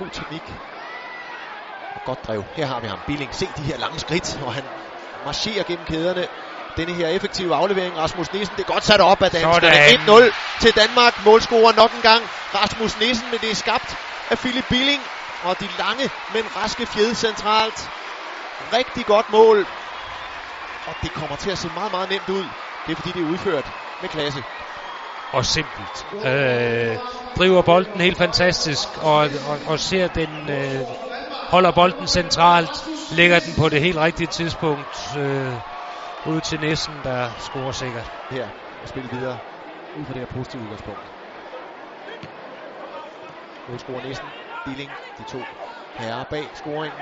god teknik. Og godt drev. Her har vi ham. Billing. Se de her lange skridt, og han marcherer gennem kæderne. Denne her effektive aflevering, Rasmus Nissen, det er godt sat op af danskerne. 1-0 til Danmark. Målscorer nok en gang. Rasmus Nissen, men det er skabt af Philip Billing. Og de lange, men raske fjede centralt. Rigtig godt mål. Og det kommer til at se meget, meget nemt ud. Det er fordi, det er udført med klasse. Og simpelt. Øh, driver bolden helt fantastisk, og, og, og ser den, øh, holder bolden centralt, lægger den på det helt rigtige tidspunkt, øh, ud til næsten, der scorer sikkert. Her og spille videre ud fra det her positive udgangspunkt. Nu scorer næsten Billing, de to herrer bag scoringen.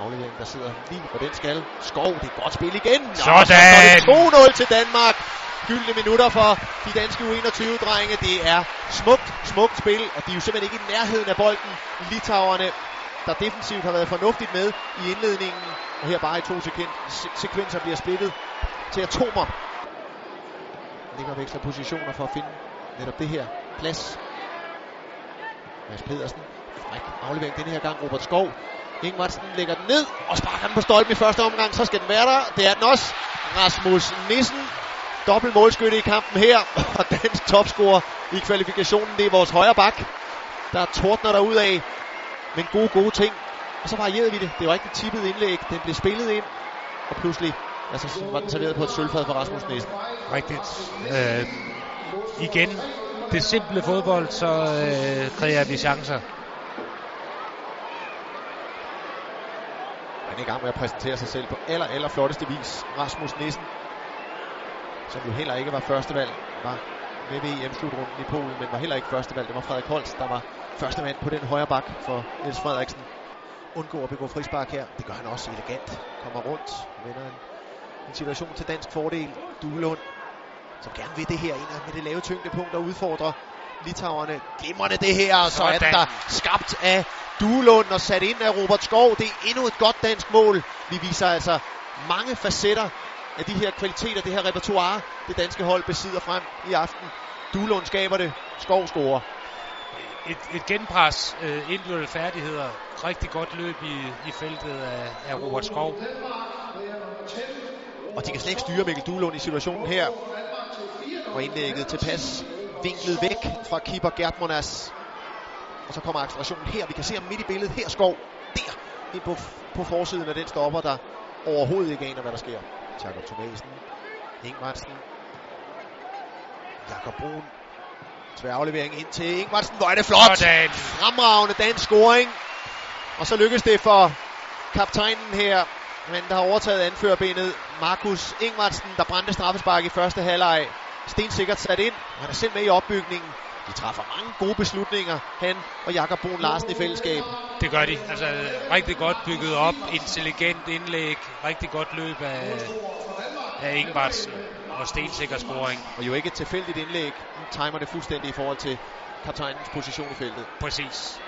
Aflevering, der sidder lige på den skal. Skov, det er godt spil igen. Sådan! Og så står det 2-0 til Danmark. Gyldne minutter for de danske U21-drenge. Det er smukt, smukt spil, og de er jo simpelthen ikke i nærheden af bolden. Litauerne, der defensivt har været fornuftigt med i indledningen, og her bare i to sekvenser bliver splittet til atomer. Ligger veksler positioner for at finde netop det her plads. Mads Pedersen, fræk aflevering denne her gang. Robert Skov Ingvartsen lægger den ned og sparker den på stolpen i første omgang. Så skal den være der. Det er den også. Rasmus Nissen. Dobbelt målskytte i kampen her. Og dansk topscorer i kvalifikationen. Det er vores højre bak. Der tordner der ud af. Men gode, gode ting. Og så varierede vi det. Det var ikke et tippet indlæg. Den blev spillet ind. Og pludselig altså, var den serveret på et sølvfad for Rasmus Nissen. Rigtigt. Øh, igen, det simple fodbold, så øh, kræver vi chancer. Han er i gang med at præsentere sig selv på aller, aller flotteste vis. Rasmus Nissen, som jo heller ikke var førstevalg, var med ved EM-slutrunden i Polen, men var heller ikke førstevalg. Det var Frederik Holst, der var første mand på den højre bak for Niels Frederiksen. Undgår at begå frispark her. Det gør han også elegant. Kommer rundt, vinder en, en situation til dansk fordel. Duelund, som gerne vil det her ind med det lave tyngdepunkt og udfordrer Litauerne. Glimrende det her, og så er den der skabt af Duelund og sat ind af Robert Skov. Det er endnu et godt dansk mål. Vi viser altså mange facetter af de her kvaliteter, det her repertoire, det danske hold besidder frem i aften. Duelund skaber det, Skov scorer. Et, et genpres, øh, individuelle færdigheder, rigtig godt løb i, i feltet af, af Robert Skov. Og de kan slet ikke styre Mikkel Duelund i situationen her. Og indlægget til pas vinklet væk fra keeper Gert Monas. Og så kommer accelerationen her. Vi kan se ham midt i billedet. Her skov. Der. Ind på, på forsiden af den stopper, der overhovedet ikke aner, hvad der sker. Jakob Thomasen. Ingvartsen. Jakob Brun. Tvær aflevering ind til Ingvartsen. Hvor er det flot! Sådan. Fremragende dansk scoring. Og så lykkes det for kaptajnen her, men der har overtaget anførerbenet. Markus Ingvartsen, der brændte straffespark i første halvleg. Stensikkert sat ind. Han er selv med i opbygningen. De træffer mange gode beslutninger, han og Jakob Brun Larsen i fællesskab. Det gør de. Altså rigtig godt bygget op, intelligent indlæg, rigtig godt løb af, af Ingvartsen og stensikker scoring. Og jo ikke et tilfældigt indlæg. Nu timer det fuldstændig i forhold til kaptajnens position i feltet. Præcis.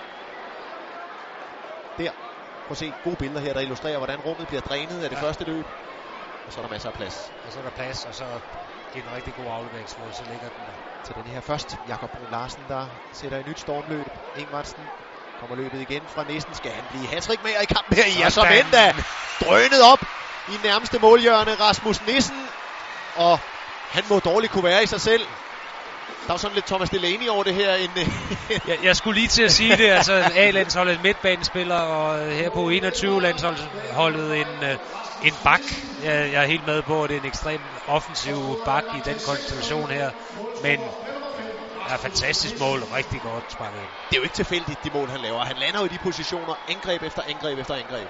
Der. Prøv at se gode billeder her, der illustrerer, hvordan rummet bliver drænet af det ja. første løb. Og så er der masser af plads. Og så er der plads, og så en rigtig god afleveringsmål, så ligger den der. Til den her først, Jakob Brun Larsen, der sætter et nyt stormløb. Ingvartsen kommer løbet igen fra næsten. Skal han blive hattrick med i kampen her? Ja, så venter drønet op i nærmeste målhjørne. Rasmus Nissen. Og han må dårligt kunne være i sig selv. Der er sådan lidt Thomas Delaney over det her. En, jeg, jeg skulle lige til at sige det. Altså A-landsholdet en midtbanespiller, og her på 21-landsholdet en, øh, en bak. Jeg, jeg er helt med på, at det er en ekstrem offensiv bak i den konstellation her. Men er fantastisk mål, rigtig godt sparket Det er jo ikke tilfældigt, de mål han laver. Han lander jo i de positioner, angreb efter angreb efter angreb.